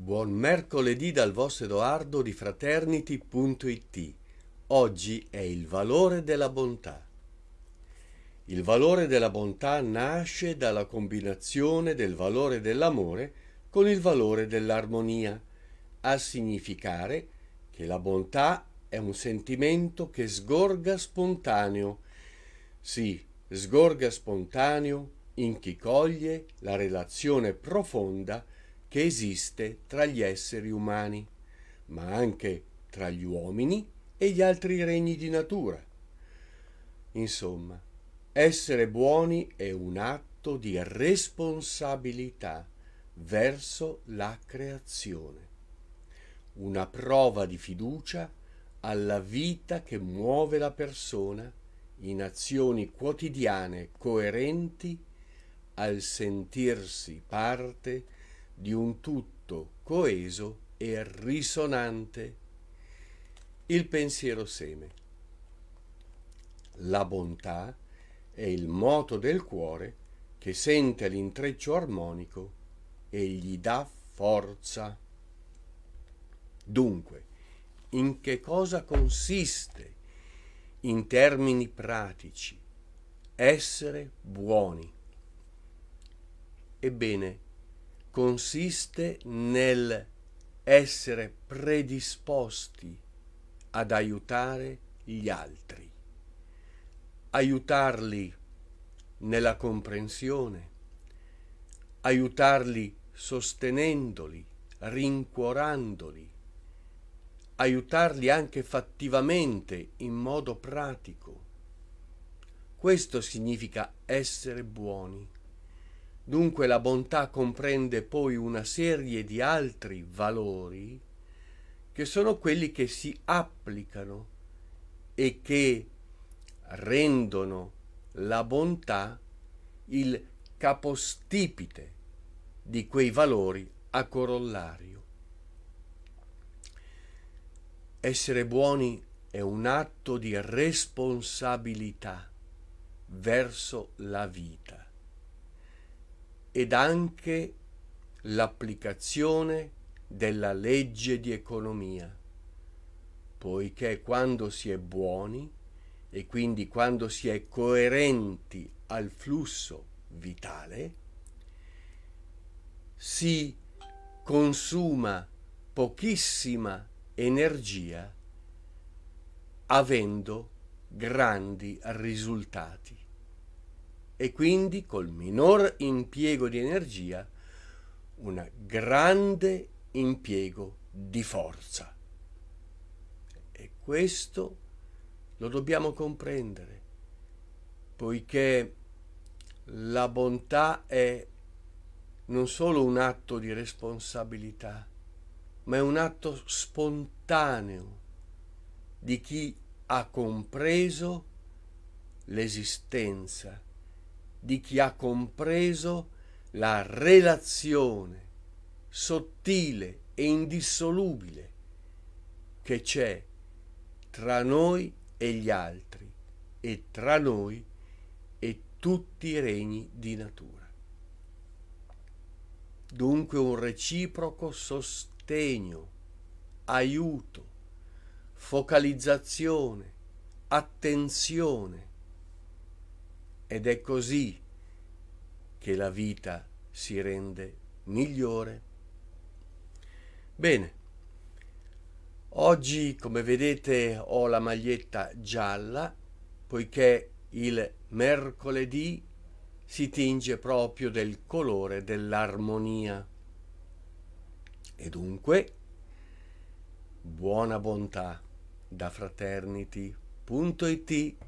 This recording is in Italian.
Buon mercoledì dal vostro Edoardo di Fraternity.it. Oggi è il valore della bontà. Il valore della bontà nasce dalla combinazione del valore dell'amore con il valore dell'armonia, a significare che la bontà è un sentimento che sgorga spontaneo. Sì, sgorga spontaneo in chi coglie la relazione profonda che esiste tra gli esseri umani, ma anche tra gli uomini e gli altri regni di natura. Insomma, essere buoni è un atto di responsabilità verso la creazione, una prova di fiducia alla vita che muove la persona in azioni quotidiane coerenti al sentirsi parte di un tutto coeso e risonante. Il pensiero seme. La bontà è il moto del cuore che sente l'intreccio armonico e gli dà forza. Dunque, in che cosa consiste, in termini pratici, essere buoni? Ebbene, consiste nel essere predisposti ad aiutare gli altri, aiutarli nella comprensione, aiutarli sostenendoli, rincuorandoli, aiutarli anche fattivamente in modo pratico. Questo significa essere buoni. Dunque la bontà comprende poi una serie di altri valori che sono quelli che si applicano e che rendono la bontà il capostipite di quei valori a corollario. Essere buoni è un atto di responsabilità verso la vita ed anche l'applicazione della legge di economia, poiché quando si è buoni e quindi quando si è coerenti al flusso vitale, si consuma pochissima energia avendo grandi risultati e quindi col minor impiego di energia un grande impiego di forza. E questo lo dobbiamo comprendere, poiché la bontà è non solo un atto di responsabilità, ma è un atto spontaneo di chi ha compreso l'esistenza di chi ha compreso la relazione sottile e indissolubile che c'è tra noi e gli altri e tra noi e tutti i regni di natura. Dunque un reciproco sostegno, aiuto, focalizzazione, attenzione ed è così che la vita si rende migliore. Bene, oggi come vedete ho la maglietta gialla poiché il mercoledì si tinge proprio del colore dell'armonia. E dunque, buona bontà da fraternity.it